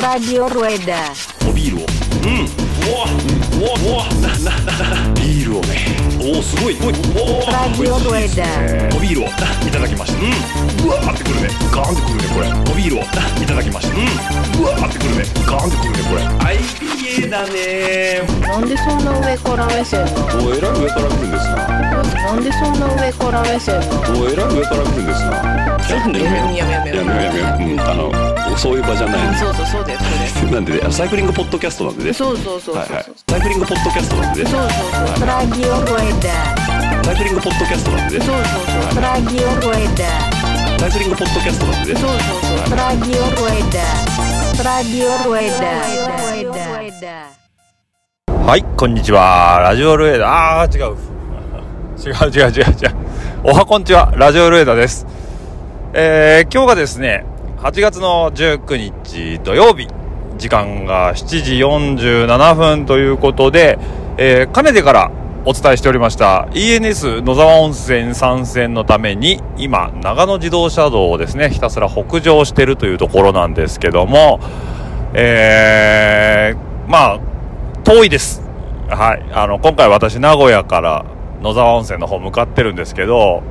Radio Rueda. おビールをうんうわうわうわななななビールをねおおすごいおいおお Radio Rueda. おビールをいただきましたうんうわーってくるねガーンってくるねこれおビールをいただきましたうんうわーってくるねガーンってくるねこれ IPA だねなんでそんな上から目線なのおえらい上から来るんですななんでそんな上から目線なの？おえらい上から来るんですなちょっとねやめようやめようやめようやめんあのそういう場じゃないそうそうそうだよそうだよ なんでねサイクリングポッドキャストなんでね。そうそうそうそうはいはい。サイクリングポッドキャストなんでね。そうそうそう。Radio Rueda. サイクリングポッドキャストなんでね。そうそうそう。Radio Rueda. サイクリングポッドキャストなんでね。そうそうそう。Radio Rueda. Radio Rueda. はい、こんにちは。ラジオルエダ。あー、違う。違う違う違う違う。おはこんちは。ラジオルエダです。えー、今日がですね、8月の19日土曜日。時間が7時47分ということで、えー、かねてからお伝えしておりました ENS 野沢温泉参戦のために今長野自動車道をですねひたすら北上してるというところなんですけどもえー、まあ遠いです。はい。あの、今回私、名古屋から野沢温泉の方向かってるんですけど、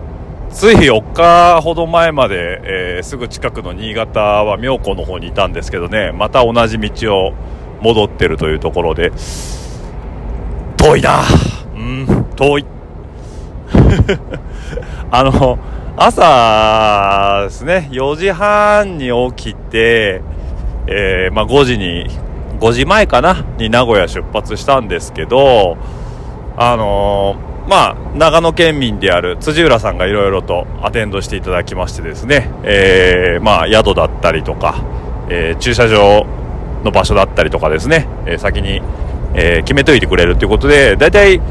つい4日ほど前まで、えーすぐ近くの新潟は妙高の方にいたんですけどね、また同じ道を戻ってるというところで、遠いなうん、遠い。あの、朝ですね、4時半に起きて、えーまあ、5時に、5時前かなに名古屋出発したんですけど、あのーまあ、長野県民である辻浦さんがいろいろとアテンドしていただきましてですね、えーまあ、宿だったりとか、えー駐車場の場所だったりとかですね、えー先に、え決めといてくれるということで、だいたい、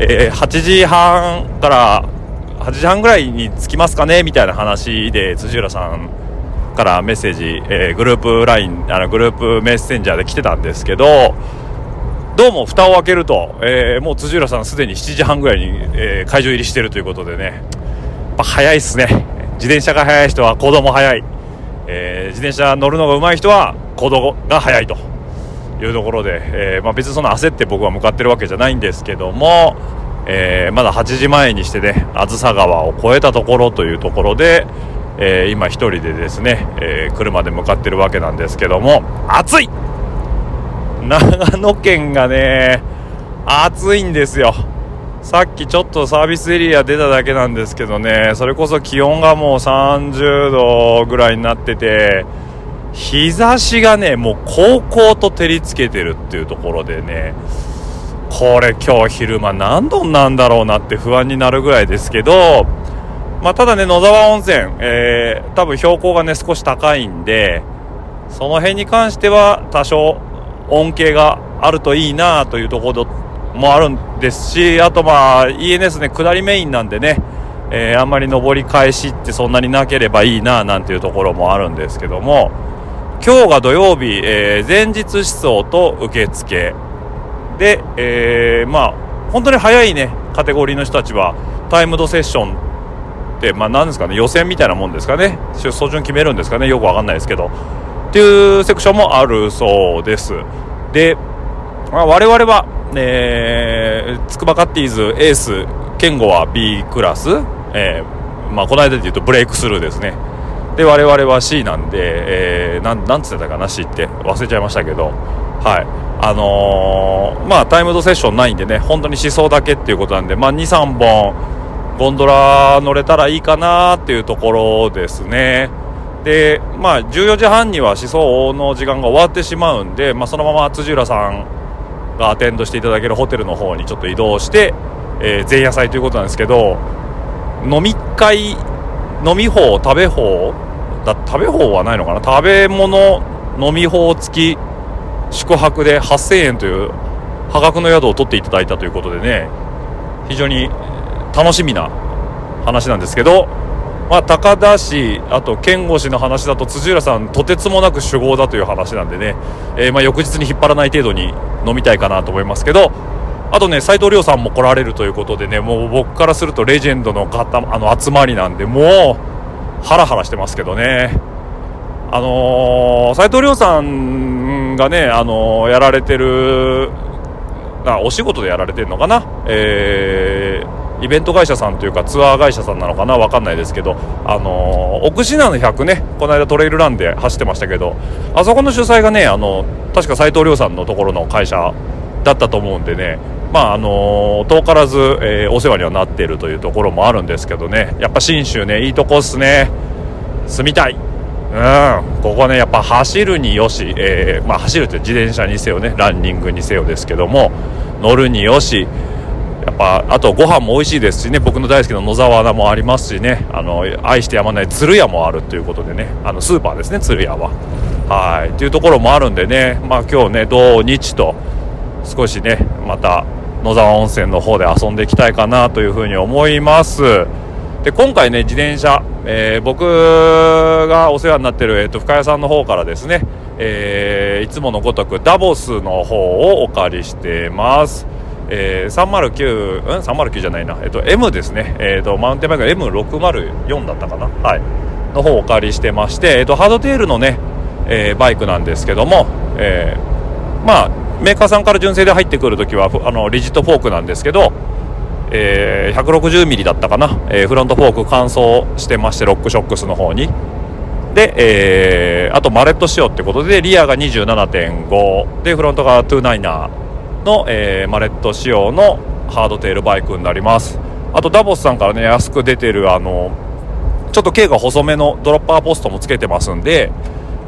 え8時半から8時半ぐらいに着きますかねみたいな話で辻浦さんからメッセージ、えグループ LINE あのグループメッセンジャーで来てたんですけどどうも蓋を開けると、えーもう辻浦さんすでに7時半ぐらいに、えー会場入りしてるということでね。やっぱ早いっすね。自転車が速い人は行動も速い、えー自転車乗るのが上手い人は行動が速いと。いうところで、えーまあ、別にそんな焦って僕は向かってるわけじゃないんですけども、えーまだ8時前にしてね梓川を越えたところというところで、え今一人でですね、え車で向かってるわけなんですけども暑い長野県がね暑いんですよ。さっきちょっとサービスエリア出ただけなんですけどねそれこそ気温がもう30度ぐらいになってて日差しがねもう高々と照りつけてるっていうところでねこれ今日昼間何度なんだろうなって不安になるぐらいですけどまあ、ただね野沢温泉、えー多分標高がね少し高いんでその辺に関しては多少恩恵があるといいなというところもあるんですしあとまあ ENS ね下りメインなんでね、えーあんまり上り返しってそんなになければいいななんていうところもあるんですけども今日が土曜日、えー前日思想と受付。で、えーまあ本当に早いねカテゴリーの人たちはタイムドセッションって、まあ、なんですかね予選みたいなもんですかね。出走順決めるんですかね。よくわかんないですけど。っていうセクションもあるそうです。で、まあ、我々は、えー、筑波カッティーズエース健吾は B クラス、えーまあ、この間で言うとブレイクスルーですね。で我々は C なんで、えー、なんなんつってたかな C って。忘れちゃいましたけど。はい。あのーまあタイムドセッションないんでね本当に思想だけっていうことなんでまあ23本ゴンドラ乗れたらいいかなっていうところですね。で、まあ、14時半には思想の時間が終わってしまうんで、まあ、そのまま辻浦さんがアテンドしていただけるホテルの方にちょっと移動して、えー前夜祭ということなんですけど、飲み会、飲み放、食べ放だ食べ放はないのかな？食べ物、飲み放付き宿泊で8000円という破格の宿を取っていただいたということでね、非常に楽しみな話なんですけど、まあ、高田氏、あと健吾氏の話だと辻浦さん、とてつもなく酒豪だという話なんでね、えーまあ翌日に引っ張らない程度に飲みたいかなと思いますけど、あとね、斉藤亮さんも来られるということでね、もう僕からするとレジェンドの方あの集まりなんで、もうハラハラしてますけどね。あのー、斉藤亮さんがね、あのー、やられてるあお仕事でやられてるのかな、えー、イベント会社さんというかツアー会社さんなのかな分かんないですけど、あのー、奥信濃100ねこの間トレイルランで走ってましたけどあそこの主催がねあの確か斉藤亮さんのところの会社だったと思うんでねまああの遠からず、えー、お世話にはなっているというところもあるんですけどねやっぱ信州ねいいとこっすね。住みたい。うん。ここねやっぱ走るによし、えー、まあ、走るって自転車にせよねランニングにせよですけども乗るによしやっぱあとご飯も美味しいですしね僕の大好きな野沢菜もありますしねあの愛してやまない鶴屋もあるということでねあのスーパーですね鶴屋は。はい。というところもあるんでねまあ今日ね土日と少しねまた野沢温泉の方で遊んでいきたいかなというふうに思います。で今回ね自転車、えー、僕がお世話になってる、えーと、深谷さんの方からですね、えー、いつものごとくダボスの方をお借りしてます。えー、309、うん ?309 じゃないな。えっと、M ですね。えっと、マウンテンバイク M604 だったかな？はい。の方をお借りしてまして、えっと、ハードテールのね、えー、バイクなんですけども、えー、まあ、メーカーさんから純正で入ってくるときは、あの、リジットフォークなんですけど、えー、160ミリだったかな、えー、フロントフォーク乾燥してましてロックショックスの方にで、えー、あとマレット仕様ってことでリアが27.5でフロントが29の、えー、マレット仕様のハードテールバイクになります。あとダボスさんからね安く出てるあのちょっと径が細めのドロッパーポストもつけてますんで、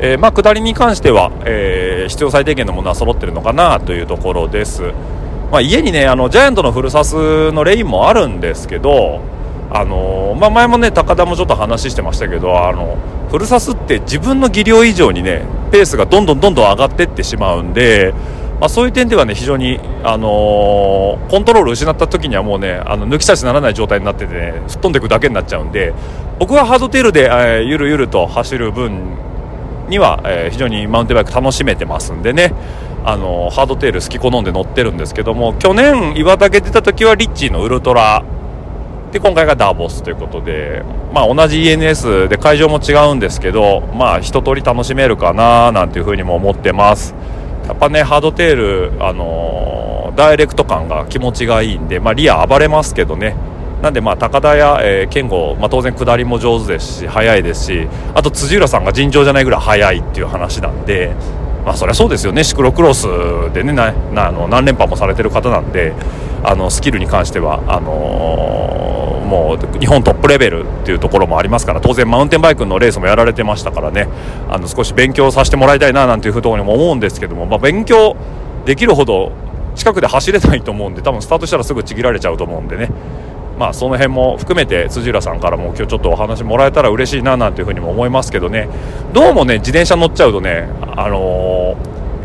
えー、まあ下りに関しては、えー、必要最低限のものは揃ってるのかなというところです。まあ、家にねあのジャイアントのフルサスのレインもあるんですけどあのまあ、前もね高田もちょっと話してましたけどあのフルサスって自分の技量以上にねペースがどんどんどんどん上がってってしまうんで、まあ、そういう点ではね非常に、あのー、コントロール失った時にはもうねあの抜き差しならない状態になっててね吹っ飛んでいくだけになっちゃうんで僕はハードテールで、えー、ゆるゆると走る分には、えー、非常にマウンテンバイク楽しめてますんでねあのハードテール好き好んで乗ってるんですけども去年岩岳出た時はリッチーのウルトラで今回がダーボスということで、まあ、同じ ENS で会場も違うんですけど、まあ、一通り楽しめるかななんていうふうにも思ってます。やっぱねハードテール、あのー、ダイレクト感が気持ちがいいんで、まあ、リア暴れますけどね。なんでまあ高田や、えー、健吾、まあ、当然下りも上手ですし速いですしあと辻浦さんが尋常じゃないぐらい速いっていう話なんでまあそりゃそうですよね。シクロクロスでねななあの何連覇もされてる方なんであのスキルに関してはあのー、もう日本トップレベルっていうところもありますから当然マウンテンバイクのレースもやられてましたからね。あの少し勉強させてもらいたいななんていうふうにも思うんですけども、まあ、勉強できるほど近くで走れないと思うんで多分スタートしたらすぐちぎられちゃうと思うんでね。まあ、その辺も含めて辻浦さんからも今日ちょっとお話もらえたら嬉しいななんていうふうにも思いますけどね。どうもね自転車乗っちゃうとね、あの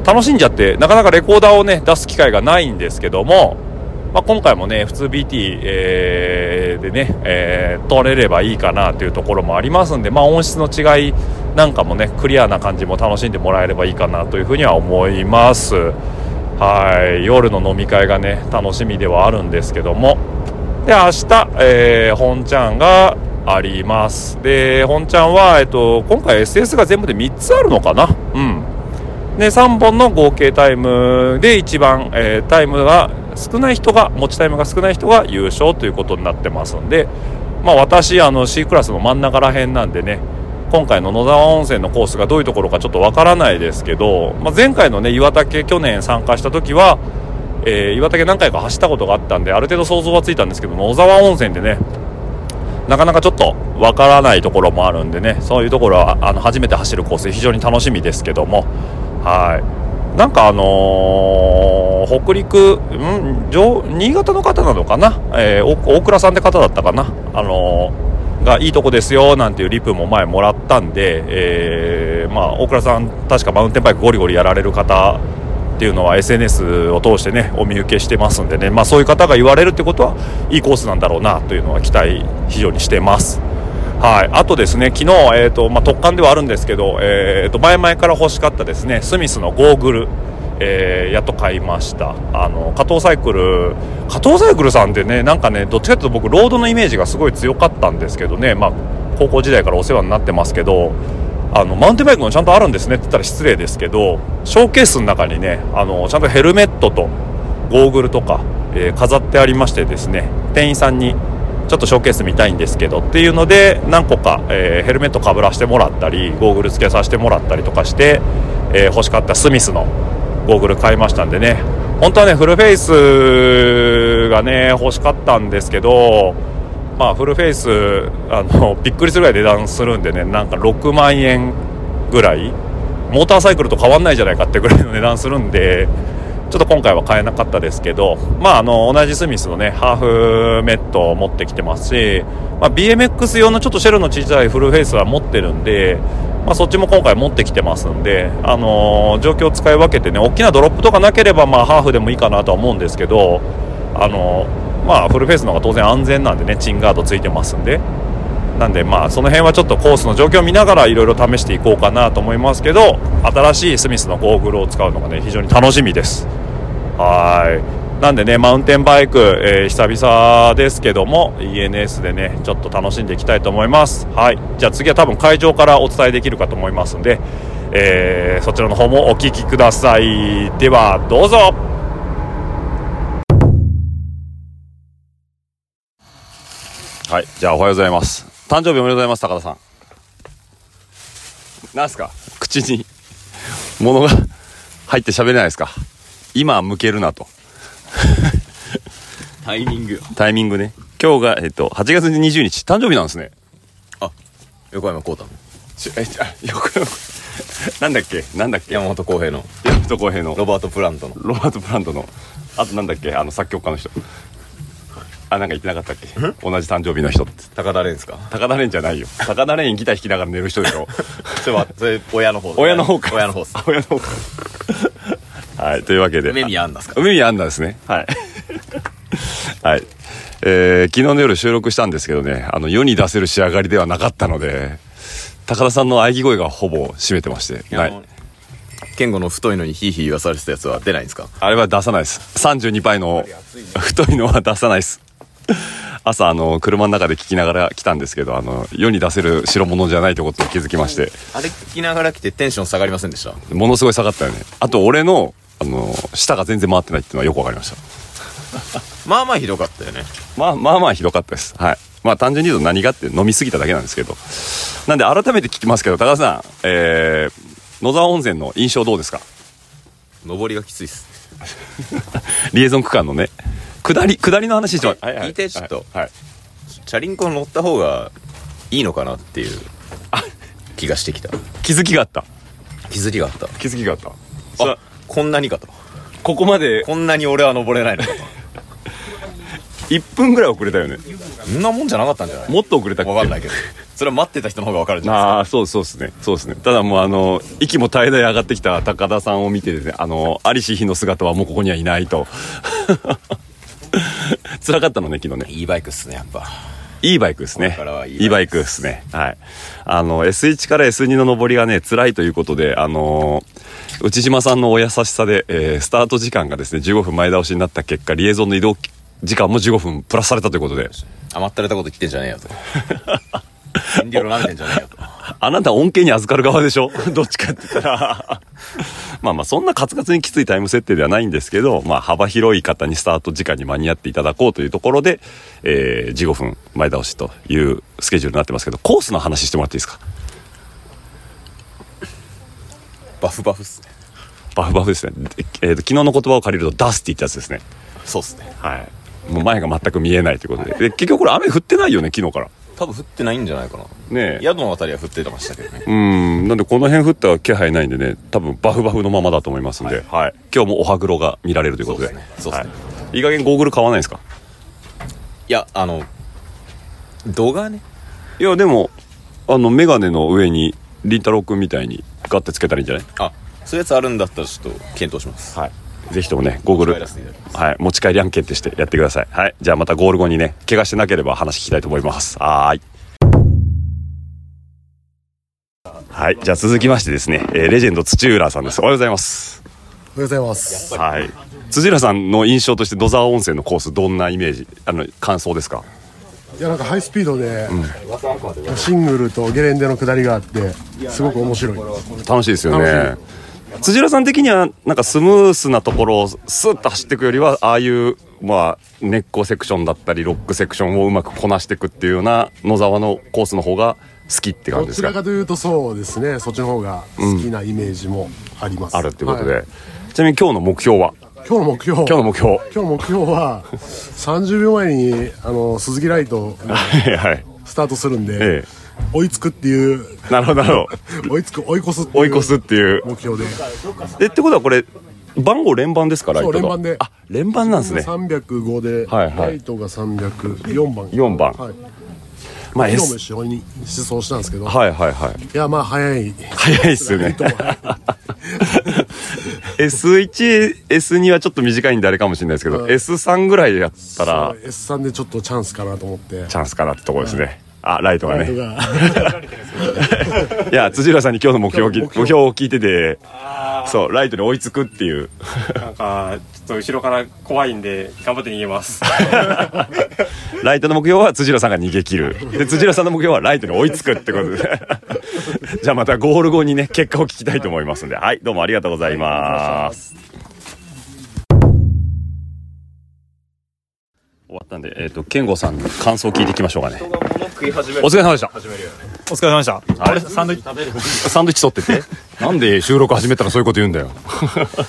ー、楽しんじゃってなかなかレコーダーをね出す機会がないんですけども、まあ、今回もね普通 BT、えー、でね、えー、取れればいいかなというところもありますんで、まあ、音質の違いなんかもねクリアな感じも楽しんでもらえればいいかなというふうには思います。はい。夜の飲み会がね楽しみではあるんですけども。で明日、えー、本ちゃんがあります。で本ちゃんは、えっと、今回 SS が全部で3つあるのかな？うん。で3本の合計タイムで一番、えー、タイムが少ない人が持ちタイムが少ない人が優勝ということになってますんでまあ私あの C クラスの真ん中ら辺なんでね今回の野沢温泉のコースがどういうところかちょっとわからないですけど、まあ、前回のね岩岳去年参加した時はえー、岩岳何回か走ったことがあったんである程度想像はついたんですけど野沢温泉でねなかなかちょっとわからないところもあるんでねそういうところはあの初めて走るコース非常に楽しみですけどもはい。なんかあのー、北陸、ん上新潟の方なのかな、えー、大倉さんって方だったかな？あのー、がいいとこですよなんていうリプも前もらったんで、え、まあ、大倉さん確かマウンテンバイクゴリゴリやられる方っていうのは SNS を通してねお見受けしてますんでね、まあ、そういう方が言われるってことはいいコースなんだろうなというのは期待非常にしてます。はい、あとですね昨日、えーとまあ、特感ではあるんですけど、えーと、前々から欲しかったですねスミスのゴーグル、えー、やっと買いました。あの加藤サイクル加藤サイクルさんってねなんかねどっちかというと僕ロードのイメージがすごい強かったんですけどね、まあ、高校時代からお世話になってますけどあのマウンテンバイクもちゃんとあるんですねって言ったら失礼ですけどショーケースの中にねあのちゃんとヘルメットとゴーグルとか、えー飾ってありましてですね店員さんにちょっとショーケース見たいんですけどっていうので何個か、えーヘルメットかぶらせてもらったりゴーグル付けさせてもらったりとかして、えー欲しかったスミスのゴーグル買いましたんでね。本当はねフルフェイスがね欲しかったんですけどまあフルフェイスあのびっくりするぐらい値段するんでねなんか6万円ぐらい。モーターサイクルと変わんないじゃないかってぐらいの値段するんでちょっと今回は買えなかったですけど、まあ、あの同じスミスのねハーフメットを持ってきてますし、まあ、BMX 用のちょっとシェルの小さいフルフェイスは持ってるんで、まあ、そっちも今回持ってきてますんで、あの状況を使い分けてね大きなドロップとかなければ、まあ、ハーフでもいいかなとは思うんですけど、あのまあ、フルフェイスの方が当然安全なんでねチンガードついてますんで。なんでまあその辺はちょっとコースの状況を見ながらいろいろ試していこうかなと思いますけど新しいスミスのゴーグルを使うのがね非常に楽しみですはい。なんでねマウンテンバイク、えー久々ですけども ENS でねちょっと楽しんでいきたいと思います。はい。じゃあ次は多分会場からお伝えできるかと思いますんで、えーそちらの方もお聞きください。ではどうぞ。はい。じゃあおはようございます。誕生日おめでとうございます高田さん。なんすか？口に物が入って喋れないですか？今向けるなと。タイミング。タイミングね。今日が、えっと、8月20日。誕生日なんですね。横山幸太えちあ横山なんだっけ？なんだっけ？山本浩平の。山本浩平の。ロバート・プラントの。ロバート・プラントの。あとなんだっけ？あの作曲家の人。あなんか言ってなかったっけ？同じ誕生日の人って。高田蓮ですか？高田蓮じゃないよ。高田蓮ギター弾きながら寝る人でしょ。それはそれ親の方親の方か。親の方親の方かはいというわけで。梅宮アンナですか？梅宮アンナですね。はい。はい。えー昨日の夜収録したんですけどねあの世に出せる仕上がりではなかったので高田さんの喘ぎ声がほぼ占めてましてはい。健吾の太いのにヒーヒー言わされてたやつは出ないんですか？あれは出さないです。32倍の太いのは出さないです。朝あの車の中で聞きながら来たんですけどあの世に出せる代物じゃないということに気づきまして。あれ聞きながら来てテンション下がりませんでした？ものすごい下がったよね。あと俺のあの舌が全然回ってないっていうのはよくわかりました。まあまあひどかったよね。まあまあまあひどかったです。はい。まあ単純に言うと何がって飲みすぎただけなんですけど。なんで改めて聞きますけど高田さんえー、野沢温泉の印象どうですか？上りがきついっす。リエゾン区間のね。下り下りの話してもはい聞いてちょっと。はい、はいチャリンコ乗った方がいいのかなっていう気がしてきた。気づきがあった。気づきがあった。気づきがあった。さあこんなにかと。ここまでこんなに俺は登れないのかと。1分ぐらい遅れたよね。そんなもんじゃなかったんじゃない？もっと遅れたっけ？わかんないけど。それは待ってた人の方がわかるじゃないああそうそうですね。そうですね。ただもうあの息も絶え絶え上がってきた高田さんを見てですねあの有志日の姿はもうここにはいないと。辛かったのね昨日ね。ですかいいバイクっすねやっぱ。いいバイクですね。いいいバイクですね。はい。あの S1 から S2 の上りがね辛いということであの内島さんのお優しさで、えースタート時間がですね15分前倒しになった結果リエゾンの移動時間も15分プラスされたということで。甘ったれたこと言ってんじゃねえよと。遠慮舐めてんじゃねえよと。あなた恩恵に預かる側でしょ？どっちかって言ったら。まあまあそんなカツカツにきついタイム設定ではないんですけど、まあ幅広い方にスタート時間に間に合っていただこうというところで、えー、15分前倒しというスケジュールになってますけど、コースの話してもらっていいですか？バフバフっすねバフバフですね。でえーと昨日の言葉を借りるとダスティってやつですね。そうっすねはい。もう前が全く見えないということで。で、結局これ雨降ってないよね、昨日から。多分降ってないんじゃないかなねえ。宿のあたりは降ってましたけどねうん、なんでこの辺降った気配ないんでね、多分バフバフのままだと思いますんで、はい。今日もお歯黒が見られるということで。そうですねねはい。いい加減ゴーグル買わないんですか？いやあの動画ねいや、でも、あの、メガネの上に、りんたろうくんみたいにガッてつけたらいいんじゃない？あそういうやつあるんだったらちょっと検討しますはい。ぜひともね、ゴーグル、はい、持ち帰り案件としてやってください。はい。じゃあまたゴール後にね、怪我してなければ話聞きたいと思います。はーい。はい。じゃあ続きましてですね、えーレジェンド土浦さんです。おはようございます。おはようございます。はい。土浦さんの印象として野沢温泉のコースどんなイメージ、あの、感想ですか？いやなんかハイスピードで、シングルとゲレンデの下りがあってすごく面白い楽しいですよね辻浦さん的にはなんかスムースなところをスッと走っていくよりはああいうまあ根っこセクションだったりロックセクションをうまくこなしていくっていうような野沢のコースの方が好きって感じですか？どちらかというとそうですね。そっちの方が好きなイメージもあります、あるってことで、はい。ちなみに今日の目標は？今日の目標。今日の目標。今日の目標は30秒前にあの鈴木ライトが はい。はいスタートするんで、え追いつくっていう。なるほど。なるほど追いつく追い越す追い越すっていう。目標で。えってことはこれ番号連番ですかライトがそう連番で。あ連番なんですね。305で、はいはい。ライトが304番。4番。はい。まあ昨日も一緒に思想したんですけど、はいはいはい。いやまあ早い。早いっすよね。ライトも早い S1、S2 はちょっと短いんであれかもしれないですけど、うん S3 ぐらいやったら。そう S3 でちょっとチャンスかなと思って。チャンスかなってところですね。あ、ライトがね。いや、辻浦さんに今日の目標を聞今日の目標？目標を聞いてて、そう、ライトに追いつくっていう。なんか、ちょっと後ろから怖いんで、頑張って逃げます。ライトの目標は辻浦さんが逃げ切る。で、辻浦さんの目標はライトに追いつくってことで。じゃあまたゴール後にね、結果を聞きたいと思いますんで。はい、どうもありがとうございます。終わったんで、えっ、と、健吾さんの感想を聞いていきましょうかね。お疲れ様でした。お疲れ様でした。あれ、サンドイッチ。サンドイッチ取ってて なんで収録始めたらそういうこと言うんだよ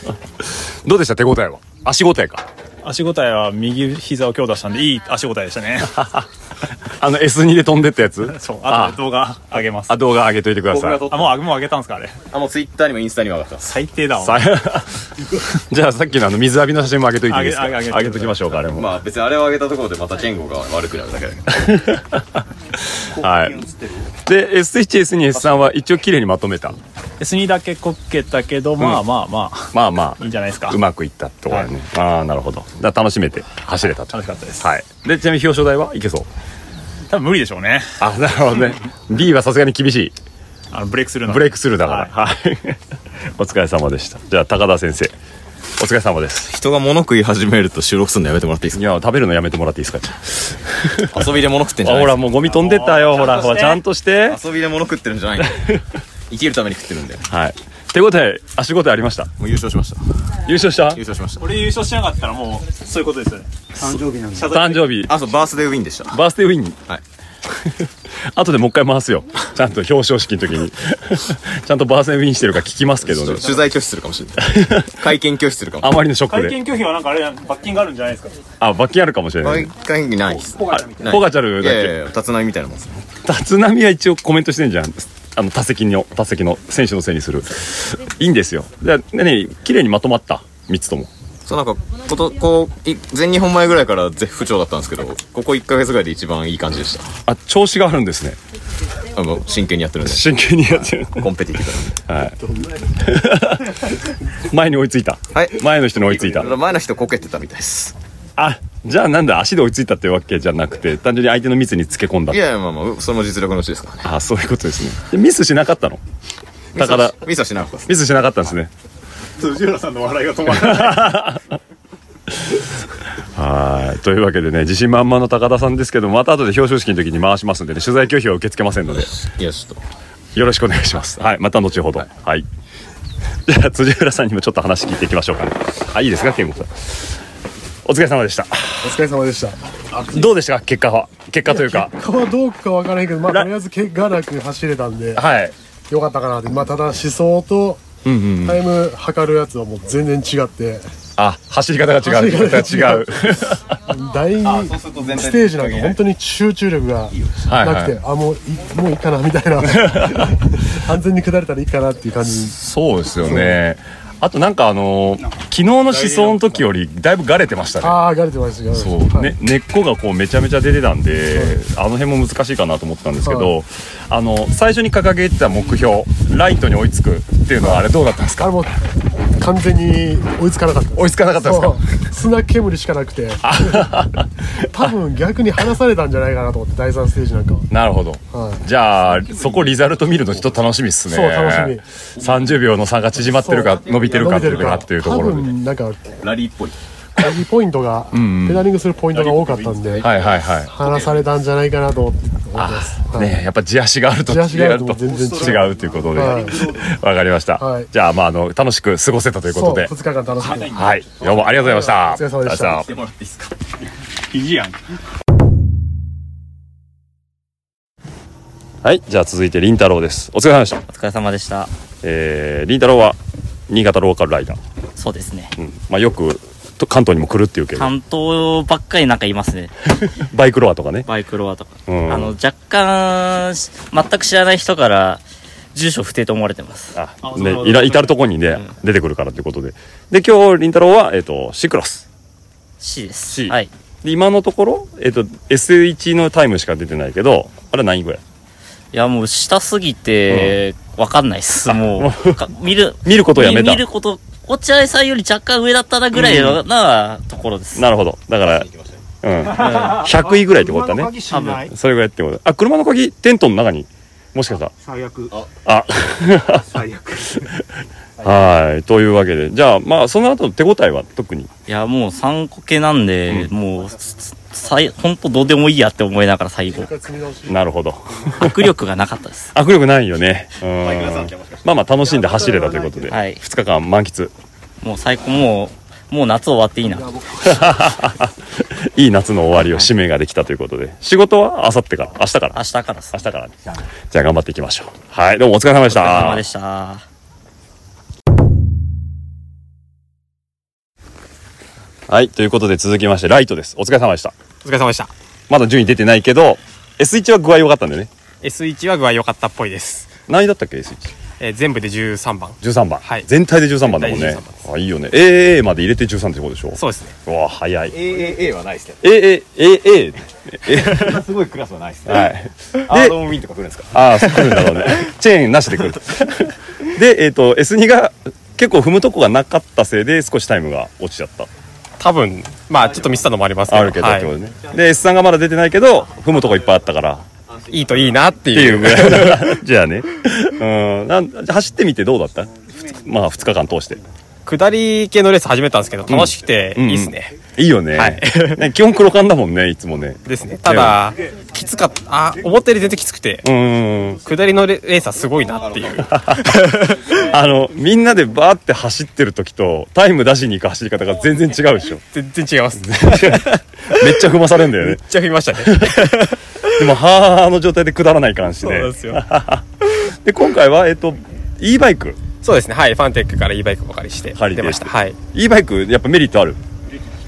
どうでした？手応えは？足応えか足応えは右膝を強打したんで、いい足応えでしたね。あの S2 で飛んでったやつ？そう、あとで動画上げます。あ動画上げといてください。あ、もう、もう上げたんですかあれ。あもうツイッターにもインスタにも上がってます。最低だわ。さ じゃあさっきのあの水浴びの写真も上げといていいですか？上げ上げ上げときましょうかあれも、まあ別にあれを上げたところでまた健吾が悪くなるだけだけど はい。で S1S2 S3 は一応綺麗にまとめた。S2 だけこけたけど、まあまあまあ、まあまあ。いいんじゃないですか。うまくいったところだね、ああなるほどだ楽しめて走れたと。楽しかったです。はい。でちなみに表彰台はいけそう。多分無理でしょうね。あなるほどね。B はさすがに厳しい。あの、ブレイクするの。ブレイクスルーだから。はい、お疲れ様でした。じゃあ高田先生。お疲れ様です。人が物食い始めると収録するのやめてもらっていいですいや食べるのやめてもらっていいですか？か 遊びで物食ってんじゃあないですほらもうゴミ飛んでったよ。ほらほらちゃんとして。遊びで物食ってるんじゃない 生きるために食ってるんで。はい手応え足応えありました。もう優勝しました。優勝した？優勝しました。俺優勝しなかったらもう、そういうことですよね。誕生日あそうバースデーウィンでした。バースデーウィン？にはい。後でもう一回回すよ。ちゃんと表彰式の時に。ちゃんとバースデーウィンしてるか聞きますけどね。取材拒否するかもしれない。会見拒否するかも。あまりのショックで。会見拒否はなんかあれ、罰金があるんじゃないですか？あ罰金あるかもしれない会見ないです。ポガチャルだっけ。いやいやいや立浪みたいなもんです立浪は一応コメントしてんじゃんあの多席の多席の選手のせいにする。いいんですよ。でねね綺麗にまとまった3つとも。そうなんかことこうい全日本前ぐらいから絶不調だったんですけどここ1か月ぐらいで一番いい感じでした。あ調子があるんですね。あの真剣にやってるんで。真剣にやってる。コンペティティブなんで。はい。前に追いついた。はい。前の人に追いついた。前の人こけてたみたいです。あじゃあなんだ足で追いついたってわけじゃなくて単純に相手のミスにつけ込んだ。いやいやまあまあそれも実力のうちですからね。あそういうことですね。でミスしなかったの？ミス高田。はミスはしなかったです。ミスしなかったんですね。辻浦さんの笑いが止まらない。はい。というわけでね自信満々の高田さんですけどまた後で表彰式の時に回しますんでね取材拒否は受け付けませんので。いやちょっと。よろしくお願いします。はいまた後ほど。はい、じゃあ辻浦さんにもちょっと話聞いていきましょうかね。あいいですか健吾さんお疲れ様でした。お疲れ様でした。どうでしたか？結果は。結果というか。結果はどうかわからないけどまあとりあえず怪我なく走れたんではい。よかったかなって。まあただ思想とタイム測るやつはもう全然違って。あ走り方が違う。走り方が違う。違う第2ステージなんか本当に集中力がなくて、あもういもういいかなみたいな。安全に下れたらいいかなっていう感じ。そうですよねあとなんかあのー昨日の思想の時よりだいぶがれてましたね。ああがれてまそう、はい。ね、根っこがこうめちゃめちゃ出てたんで、あの辺も難しいかなと思ったんですけど、はあの最初に掲げてた目標ライトに追いつくっていうのはあれどうだったんですか？あれもう完全に追いつかなかった。追いつかなかったですか？そう。砂煙しかなくて。多分逆に離されたんじゃないかなと思って第3ステージなんかは。なるほど、はい。じゃあそこリザルト見るのちょっと楽しみっすね。そう楽しみ。30秒の差が縮まってるか伸びてるかっていうか。っていうところ多で分なんかラリーっぽい。詐欺ポイントが、んうん。ペダリングするポイントが多かったんで、はいはいはい。話されたんじゃないかなと思って。はいねやっぱ地足があると地足があると違うと全然違う。違うということで、はい。わかりました、はい。じゃあまああの楽しく過ごせたということで。そう、2日間楽しく。はい。どうもありがとうございました。お疲れ様でした。ありがとうございま肘やんはいじゃあ続いてりんたろうです。お疲れ様でした。お疲れ様でした。えー、りんたろうは新潟ローカルライダー、そうですね。うん。まあ、よくと関東にも来るっていうけど。関東ばっかりなんかいますね。バイクロアとかね。バイクロアとか、うん。あの若干し全く知らない人から住所不定と思われてます。あねいら至る所にね、出てくるからということで。で今日りんたろうは、えっとシクロス。C です、C はい。で今のところ、えっと S1 のタイムしか出てないけどあれは何位ぐらいいやもう下すぎてわかんないっす。もうか見る 見ることをやめた。見見ること落合さんより若干上だったなぐらいの、なところです。なるほど。だからうん。100位ぐらいってことだね。多分それぐらいってこと。あ車の鍵テントの中に？もしかしたら。最悪。あ。最悪。はい。というわけで。じゃあまあその後の手応えは特に？いやもう3個系なんで、もう最本当どうでもいいやって思いながら最後。なるほど。握力がなかったです。握力ないよね。うん。まあまあ楽しんで走れたということで、はい。2日間満喫。もう最高もうもう夏終わっていいな。いい夏の終わりを締めができたということで。仕事はあさってから？明日から。明日から。です明日からね。じゃあ頑張っていきましょう。はいどうもお疲れ様でした。お疲れ様でしたはいということで続きましてライトです。お疲れ様でした。お疲れ様でした。まだ順位出てないけど S1 は具合良かったんだよね。S1 は具合良かったっぽいです、何位だったっけ S1 えー全部で13番。13番、はい。全体で13番だもんね。全体で13番あいいよね。AA まで入れて13ってことでしょ。そうですね。うわ早い。AAA はないですね AAAA すごいクラスはないですね。はい。アーロンウィンとか来るんですか？ああ、来るんだろうね。チェーンなしで来る。で、えっ、と、S2 が結構踏むとこがなかったせいで少しタイムが落ちちゃった。多分まあちょっとミスったのもありますけどあるけどはいってことね。で、S3 がまだ出てないけど、踏むとこいっぱいあったから。いいといいなっていいううぐらいだじゃあね。うん。なん走ってみてどうだった？まあ、2日間通して。下り系のレース始めたんですけど楽しくていいですね、いいよね。はい ね基本黒缶だもんね、いつもね。ですねただきつかったあ思ったより全然きつくてうーん。下りのレレースはすごいなっていう あの、みんなでバーって走ってる時と、タイム出しに行く走り方が全然違うでしょ。全然違いますめっめっちゃ踏まされんだよね。ちゃ踏みましたねでも、はーの状態で下らない感じで。そうですよで、今回は、えっと、e バイク。そうですね。はい。ファンテックから e バイクお借りして出ました。はい。e バイク、やっぱメリットある？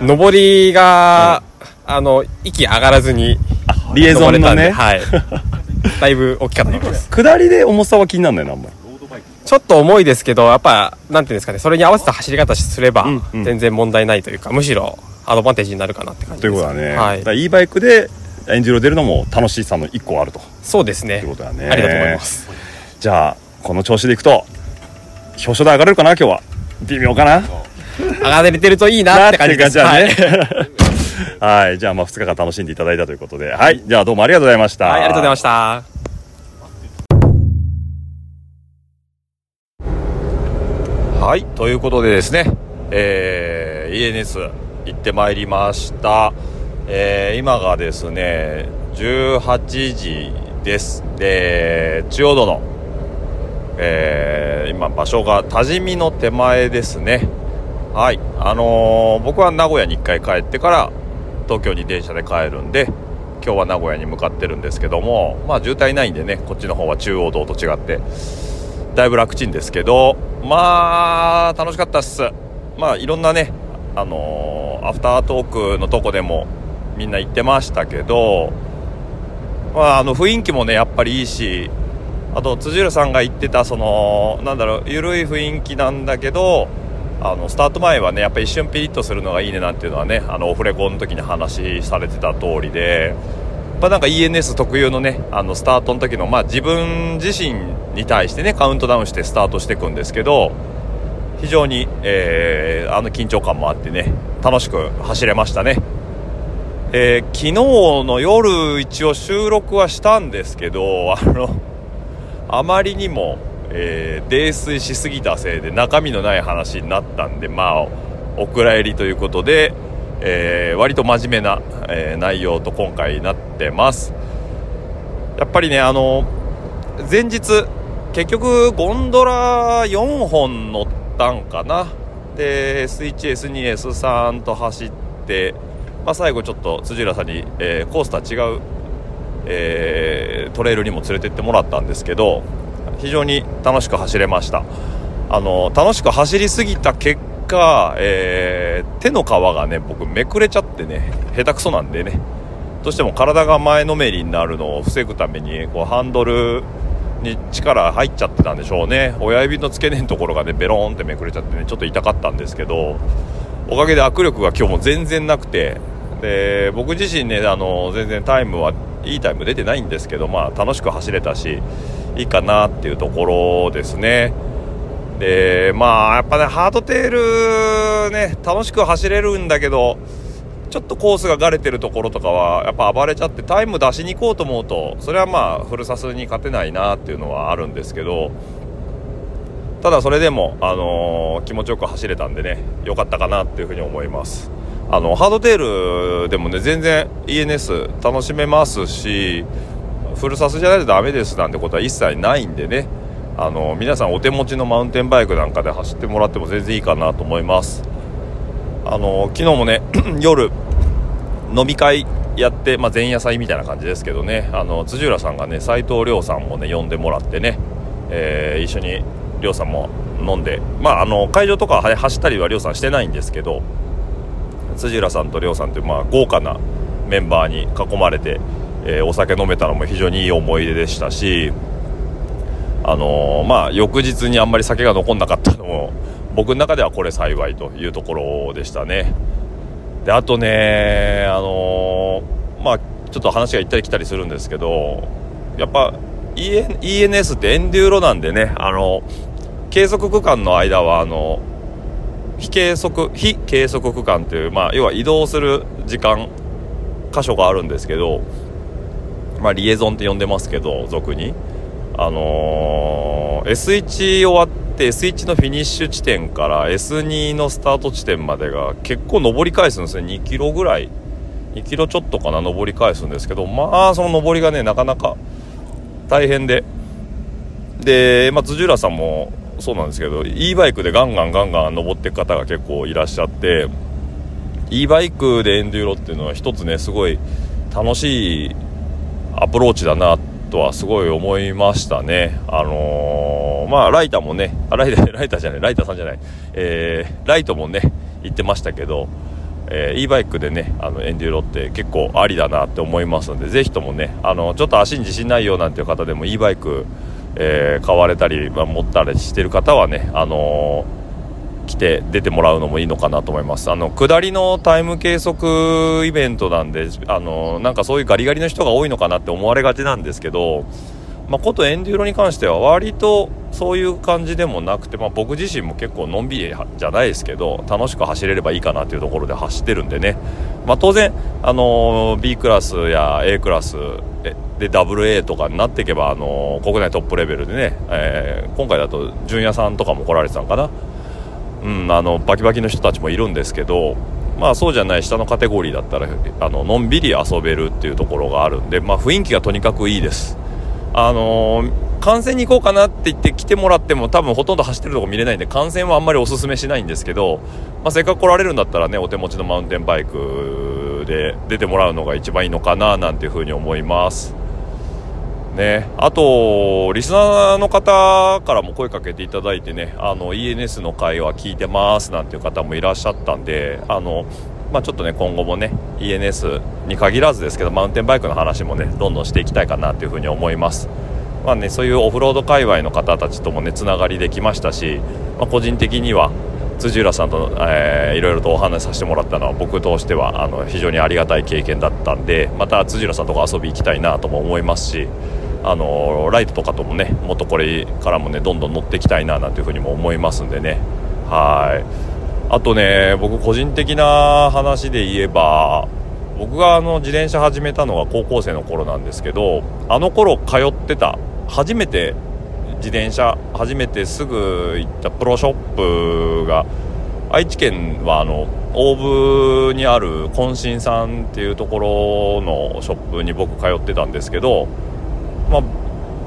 上りが、あの息上がらずにリエゾンのね。はい。だいぶ大きかったと思います。下りで重さは気にならないな、あんまり。ちょっと重いですけどやっぱなんていうんですかねそれに合わせた走り方すればうんうん。全然問題ないというか、むしろアドバンテージになるかなって感じです。ということだね。はい。だ e バイクでエンジンロ出るのも楽しさの一個あると。そうですね。ということだね。ありだと思います。じゃあ、この調子でいくと、表彰台上がれるかな、今日は。微妙かな。上がれてるといいなって感じですなっていう感じだね。はい。じゃあ、まあ、2日間楽しんでいただいたということで。はい。じゃあ、どうもありがとうございました。はい、ありがとうございましたはい、ということでですね、えー ENS 行ってまいりました。えー今がですね、18時です。で、中央道の、えー今場所が多治見の手前ですね。はい、あのー僕は名古屋に1回帰ってから東京に電車で帰るんで、今日は名古屋に向かってるんですけども、まあ渋滞ないんでね、こっちの方は中央道と違って、だいぶ楽ちんですけどまあ楽しかったっすまあいろんなねあのーアフタートークのとこでもみんな言ってましたけどまああの雰囲気もねやっぱりいいしあと辻浦さんが言ってたそのなんだろう緩い雰囲気なんだけどあのスタート前はねやっぱり一瞬ピリッとするのがいいねなんていうのはねあのオフレコの時に話されてた通りでやっぱなんか ENS 特有のねあのスタートの時の、まあ、自分自身に対してねカウントダウンしてスタートしていくんですけど非常に、えーあの緊張感もあってね楽しく走れましたね、えー昨日の夜一応収録はしたんですけどあのあまりにも、えー泥酔しすぎたせいで中身のない話になったんでまあお蔵入りということで、えー割と真面目な、えー内容と今回なってます。やっぱりねあの前日結局ゴンドラ4本乗ったんかな。で S1S2S3 と走って、まあ、最後ちょっと辻浦さんに、えーコースとは違う、えートレイルにも連れてってもらったんですけど非常に楽しく走れました。あの楽しく走りすぎた結果、えー手の皮がね僕めくれちゃってね下手くそなんでね。どうしても体が前のめりになるのを防ぐためにこうハンドルに力入っちゃってたんでしょうね。親指の付け根のところがねベローンってめくれちゃってねちょっと痛かったんですけどおかげで握力が今日も全然なくて。で僕自身ねあの全然タイムはいいタイム出てないんですけどまあ楽しく走れたしいいかなっていうところですね。でまあやっぱねハードテールね楽しく走れるんだけどちょっとコースががれてるところとかはやっぱ暴れちゃってタイム出しに行こうと思うとそれはまあフルサスに勝てないなっていうのはあるんですけどただそれでも、あのー気持ちよく走れたんでね良かったかなっていうふうに思います。あのハードテールでもね全然 ENS 楽しめますしフルサスじゃないとダメですなんてことは一切ないんでね。あの皆さんお手持ちのマウンテンバイクなんかで走ってもらっても全然いいかなと思います。あの昨日もね 夜飲み会やって、まあ、前夜祭みたいな感じですけどね。あの辻浦さんがね斉藤亮さんもね呼んでもらってね、えー一緒に亮さんも飲んで、まあ、あの会場とかは走ったりは亮さんしてないんですけど辻浦さんと亮さんという、まあ、豪華なメンバーに囲まれて、えーお酒飲めたのも非常にいい思い出でしたしあのーまあ翌日にあんまり酒が残んなかったのも僕の中ではこれ幸いというところでしたね。であとねあのーまあちょっと話が行ったり来たりするんですけどやっぱ EN ENS ってエンデューロなんでねあの計測区間の間はあの非計測非計測区間という、まあ、要は移動する時間箇所があるんですけど、まあ、リエゾンって呼んでますけど俗に。あのー S1 終わって S1 のフィニッシュ地点から S2 のスタート地点までが結構上り返すんですね。2キロぐらい。2キロちょっとかな上り返すんですけどまあその上りがねなかなか大変で。で、まあ、辻浦さんもそうなんですけど e バイクでガンガンガンガン登っていく方が結構いらっしゃって e バイクでエンデューロっていうのは一つねすごい楽しいアプローチだなとはすごい思いましたね。あのーまあライターもねあライター ライターじゃないライターさんじゃない。えーライトもね言ってましたけどえー e バイクでねあのエンデューロって結構ありだなって思いますのでぜひともねあのちょっと足に自信ないよなんていう方でも e バイク、えー買われたり、まあ持ったりしてる方はねあのー来て出てもらうのもいいのかなと思います。あの下りのタイム計測イベントなんであのなんかそういうガリガリの人が多いのかなって思われがちなんですけどまあ、ことエンデューロに関しては割とそういう感じでもなくて、まあ、僕自身も結構のんびりじゃないですけど楽しく走れればいいかなというところで走ってるんでね、まあ、当然、あの B クラスや A クラスで WA とかになっていけば、あの国内トップレベルでね、えー今回だと純也さんとかも来られてたのかな、うん、あのバキバキの人たちもいるんですけど、まあ、そうじゃない下のカテゴリーだったらあののんびり遊べるっていうところがあるんで、まあ、雰囲気がとにかくいいです。あの観戦に行こうかなって言って来てもらっても多分ほとんど走ってるとこ見れないんで観戦はあんまりおすすめしないんですけど、まあ、せっかく来られるんだったらねお手持ちのマウンテンバイクで出てもらうのが一番いいのかななんていうふうに思います。ね、あと、リスナーの方からも声かけていただいてね、あの ENS の会話聞いてますなんていう方もいらっしゃったんで、あのまあ、ちょっとね、今後もね、ENS に限らずですけど、マウンテンバイクの話もね、どんどんしていきたいかなというふうに思います。まあね、そういうオフロード界隈の方たちともね、つながりできましたし、まあ、個人的には、辻浦さんと、えーいろいろとお話しさせてもらったのは僕としてはあの非常にありがたい経験だったんでまた辻浦さんとか遊び行きたいなとも思いますしあのライトとかともねもっとこれからもねどんどん乗っていきたいななんていうふうにも思いますんでね。はい。あとね僕個人的な話で言えば僕があの自転車始めたのは高校生の頃なんですけどあの頃通ってた初めて自転車初めてすぐ行ったプロショップが愛知県はあの大府にある渾身さんっていうところのショップに僕通ってたんですけど、まあ、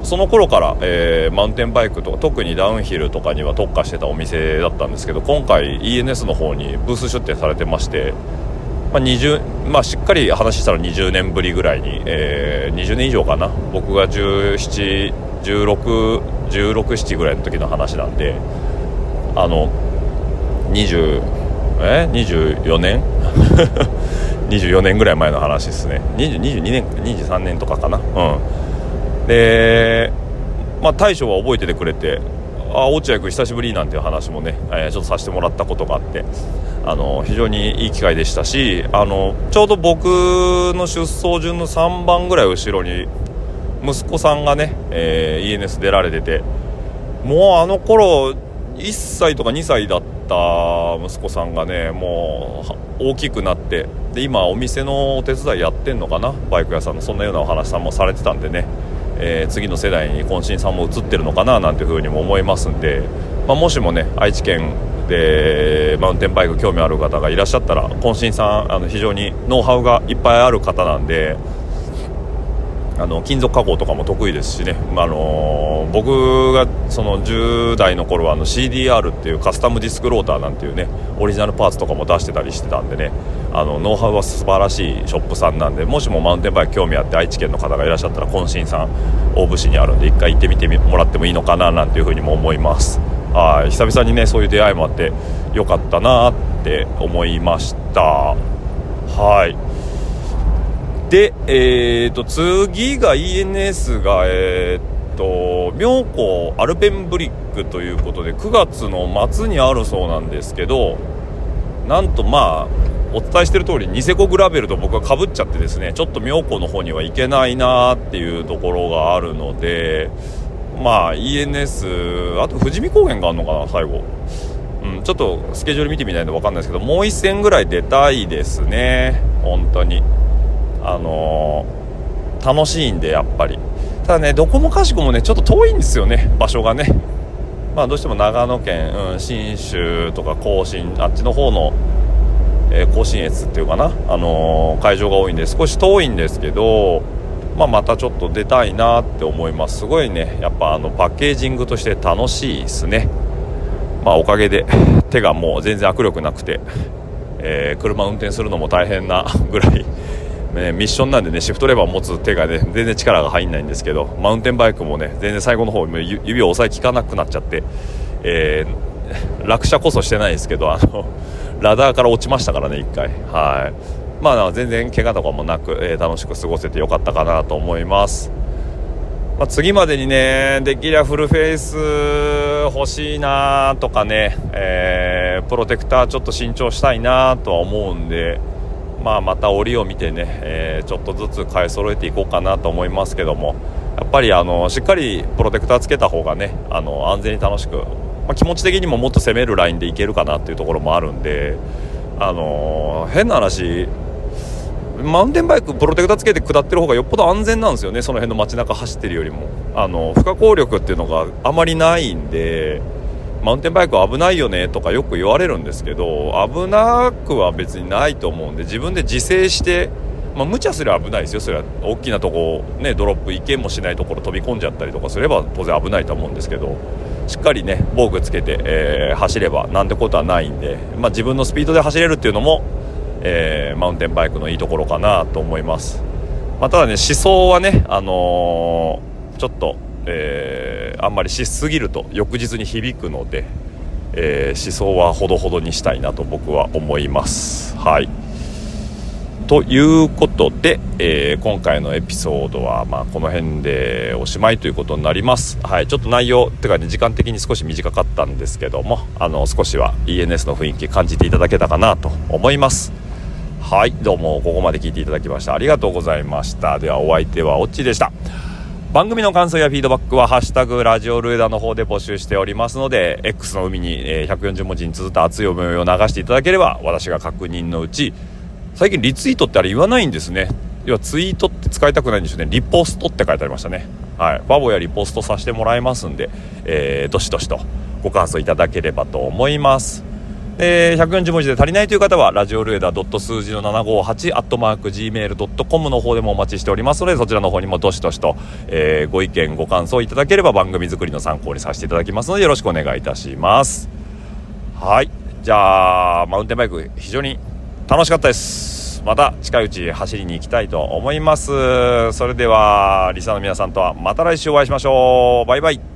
その頃から、えー、マウンテンバイクとか特にダウンヒルとかには特化してたお店だったんですけど今回 ENS の方にブース出店されてまして、まあ20まあ、しっかり話したら20年ぶりぐらいに、えー、20年以上かな。僕が1716 1617ぐらいの時の話なんであの20え？24年24年ぐらい前の話ですね。22年23年とかかな？うん。で、まあ、大将は覚えててくれて「あ落合君久しぶり」なんていう話もね、えー、ちょっとさせてもらったことがあってあの非常にいい機会でしたしあのちょうど僕の出走順の3番ぐらい後ろに息子さんがね、えー、ENS 出られててもうあの頃1歳とか2歳だった息子さんがねもう大きくなってで今お店のお手伝いやってんのかな？バイク屋さんのそんなようなお話さんもされてたんでねえー、次の世代に渾身さんも移ってるのかな？なんていうふうにも思いますんで、まあ、もしもね愛知県でマウンテンバイク興味ある方がいらっしゃったら渾身さんあの非常にノウハウがいっぱいある方なんであの金属加工とかも得意ですしね、まあの、僕がその10代の頃はあの CDR っていうカスタムディスクローターなんていうねオリジナルパーツとかも出してたりしてたんでね。あのノウハウは素晴らしいショップさんなんでもしもマウンテンバイク興味あって愛知県の方がいらっしゃったら渾身さん大府市にあるんで1回行ってみてもらってもいいのかななんていうふうにも思います。はい。久々にねそういう出会いもあってよかったなって思いました。はい。で、えーと、次が ENS が、えーと、妙高アルペンブリックということで9月の末にあるそうなんですけどなんとまあお伝えしてる通りニセコグラベルと僕はかぶっちゃってですねちょっと妙高の方には行けないなっていうところがあるのでまあ ENS あと富士見高原があるのかな最後、うん、ちょっとスケジュール見てみないと分かんないですけどもう1戦ぐらい出たいですね本当に。あのー、楽しいんでやっぱり。ただねどこもかしこもねちょっと遠いんですよね場所がね。まあどうしても長野県、うん、信州とか甲信あっちの方の、えー、甲信越っていうかな、あのー、会場が多いんで少し遠いんですけど、まあ、またちょっと出たいなって思います。すごいねやっぱあのパッケージングとして楽しいですね。まあおかげで手がもう全然握力なくて、えー、車運転するのも大変なぐらいね、ミッションなんでねシフトレバーを持つ手がね全然力が入んないんですけどマウンテンバイクもね全然最後の方指を押さえきかなくなっちゃって、えー、落車こそしてないですけどあのラダーから落ちましたからね1回。はい。まあ全然怪我とかもなく、えー、楽しく過ごせてよかったかなと思います。まあ、次までにねできりゃフルフェイス欲しいなとかね、えー、プロテクターちょっと新調したいなとは思うんでまあ、また折を見てね、えー、ちょっとずつ買い揃えていこうかなと思いますけどもやっぱりあのしっかりプロテクターつけた方がねあの安全に楽しく、まあ、気持ち的にももっと攻めるラインでいけるかなっていうところもあるんで、あの変な話マウンテンバイクプロテクターつけて下ってる方がよっぽど安全なんですよねその辺の街中走ってるよりも。あの不可抗力っていうのがあまりないんでマウンテンバイク危ないよねとかよく言われるんですけど危なくは別にないと思うんで自分で自制してまあ、無茶すれば危ないですよ、それは大きなとこ、ね、ドロップ、行けもしないところ飛び込んじゃったりとかすれば当然危ないと思うんですけどしっかりね防具つけて、えー、走ればなんてことはないんで、まあ、自分のスピードで走れるっていうのも、えー、マウンテンバイクのいいところかなと思います、まあ、ただね思想はね、あのー、ちょっと、えーあんまりしすぎると翌日に響くので、えー、思想はほどほどにしたいなと僕は思います。はいということで、えー、今回のエピソードは、まあ、この辺でおしまいということになります。はい、ちょっと内容、てかね、時間的に少し短かったんですけども、あの、少しは ENS の雰囲気感じていただけたかなと思います。はい、どうもここまで聞いていただきましてありがとうございました。では、お相手はオッチでした。番組の感想やフィードバックは「ハッシュタグラジオルエダ」の方で募集しておりますので X の海に、え140文字に綴った熱い思いを流していただければ私が確認のうち最近リツイートってあれ言わないんですね。要はツイートって使いたくないんですよね。リポストって書いてありましたね。はい。ファボやリポストさせてもらいますんで、えー、どしどしとご感想いただければと思います。えー、140文字で足りないという方は、ラジオルエダ数字の758、アットマーク Gmail.com の方でもお待ちしておりますので、そちらの方にもどしどしと、えー、ご意見、ご感想いただければ番組作りの参考にさせていただきますので、よろしくお願いいたします。はい。じゃあ、マウンテンバイク、非常に楽しかったです。また近いうち走りに行きたいと思います。それでは、リサの皆さんとはまた来週お会いしましょう。バイバイ。